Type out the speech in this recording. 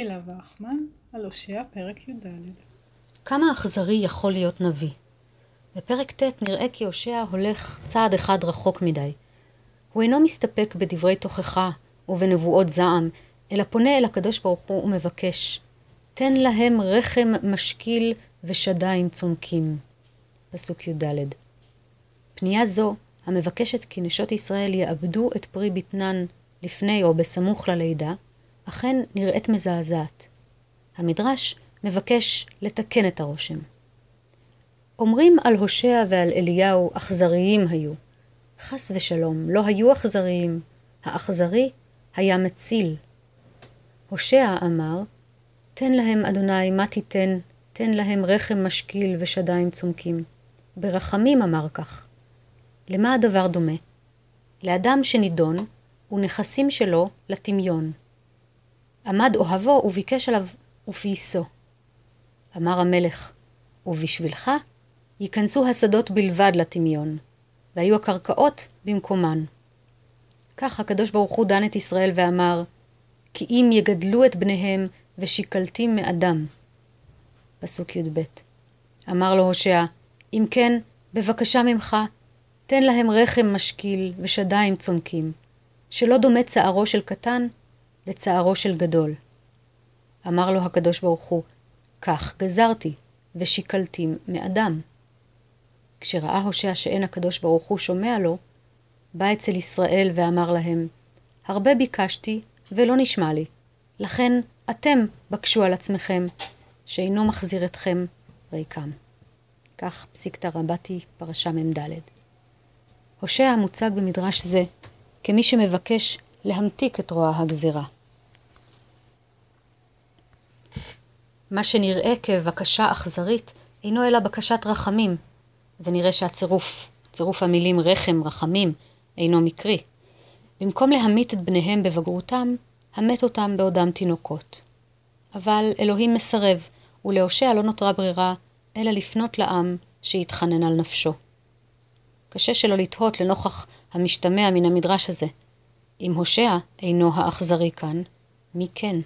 הילה וחמן, על הושע פרק י"ד. כמה אכזרי יכול להיות נביא? בפרק ט' נראה כי הושע הולך צעד אחד רחוק מדי. הוא אינו מסתפק בדברי תוכחה ובנבואות זעם, אלא פונה אל הקדוש ברוך הוא ומבקש, תן להם רחם משקיל ושדיים צומקים. פסוק י"ד. פנייה זו, המבקשת כי נשות ישראל יאבדו את פרי בטנן לפני או בסמוך ללידה, אכן נראית מזעזעת. המדרש מבקש לתקן את הרושם. אומרים על הושע ועל אליהו אכזריים היו. חס ושלום, לא היו אכזריים, האכזרי היה מציל. הושע אמר, תן להם, אדוני, מה תיתן? תן להם רחם משקיל ושדיים צומקים. ברחמים אמר כך. למה הדבר דומה? לאדם שנידון, ונכסים שלו לטמיון. עמד אוהבו וביקש עליו ופייסו. אמר המלך, ובשבילך ייכנסו השדות בלבד לטמיון, והיו הקרקעות במקומן. כך הקדוש ברוך הוא דן את ישראל ואמר, כי אם יגדלו את בניהם ושיקלתים מאדם. פסוק י"ב. אמר לו הושע, אם כן, בבקשה ממך, תן להם רחם משקיל ושדיים צומקים, שלא דומה צערו של קטן לצערו של גדול. אמר לו הקדוש ברוך הוא, כך גזרתי, ושיקלתי מאדם. כשראה הושע שאין הקדוש ברוך הוא שומע לו, בא אצל ישראל ואמר להם, הרבה ביקשתי ולא נשמע לי, לכן אתם בקשו על עצמכם, שאינו מחזיר אתכם ריקם. כך פסיקתא רבתי, פרשה מ"ד. הושע מוצג במדרש זה כמי שמבקש להמתיק את רוע הגזירה. מה שנראה כבקשה אכזרית אינו אלא בקשת רחמים, ונראה שהצירוף, צירוף המילים רחם, רחמים, אינו מקרי. במקום להמית את בניהם בבגרותם, המת אותם בעודם תינוקות. אבל אלוהים מסרב, ולהושע לא נותרה ברירה, אלא לפנות לעם שהתחנן על נפשו. קשה שלא לתהות לנוכח המשתמע מן המדרש הזה. אם הושע אינו האכזרי כאן, מי כן?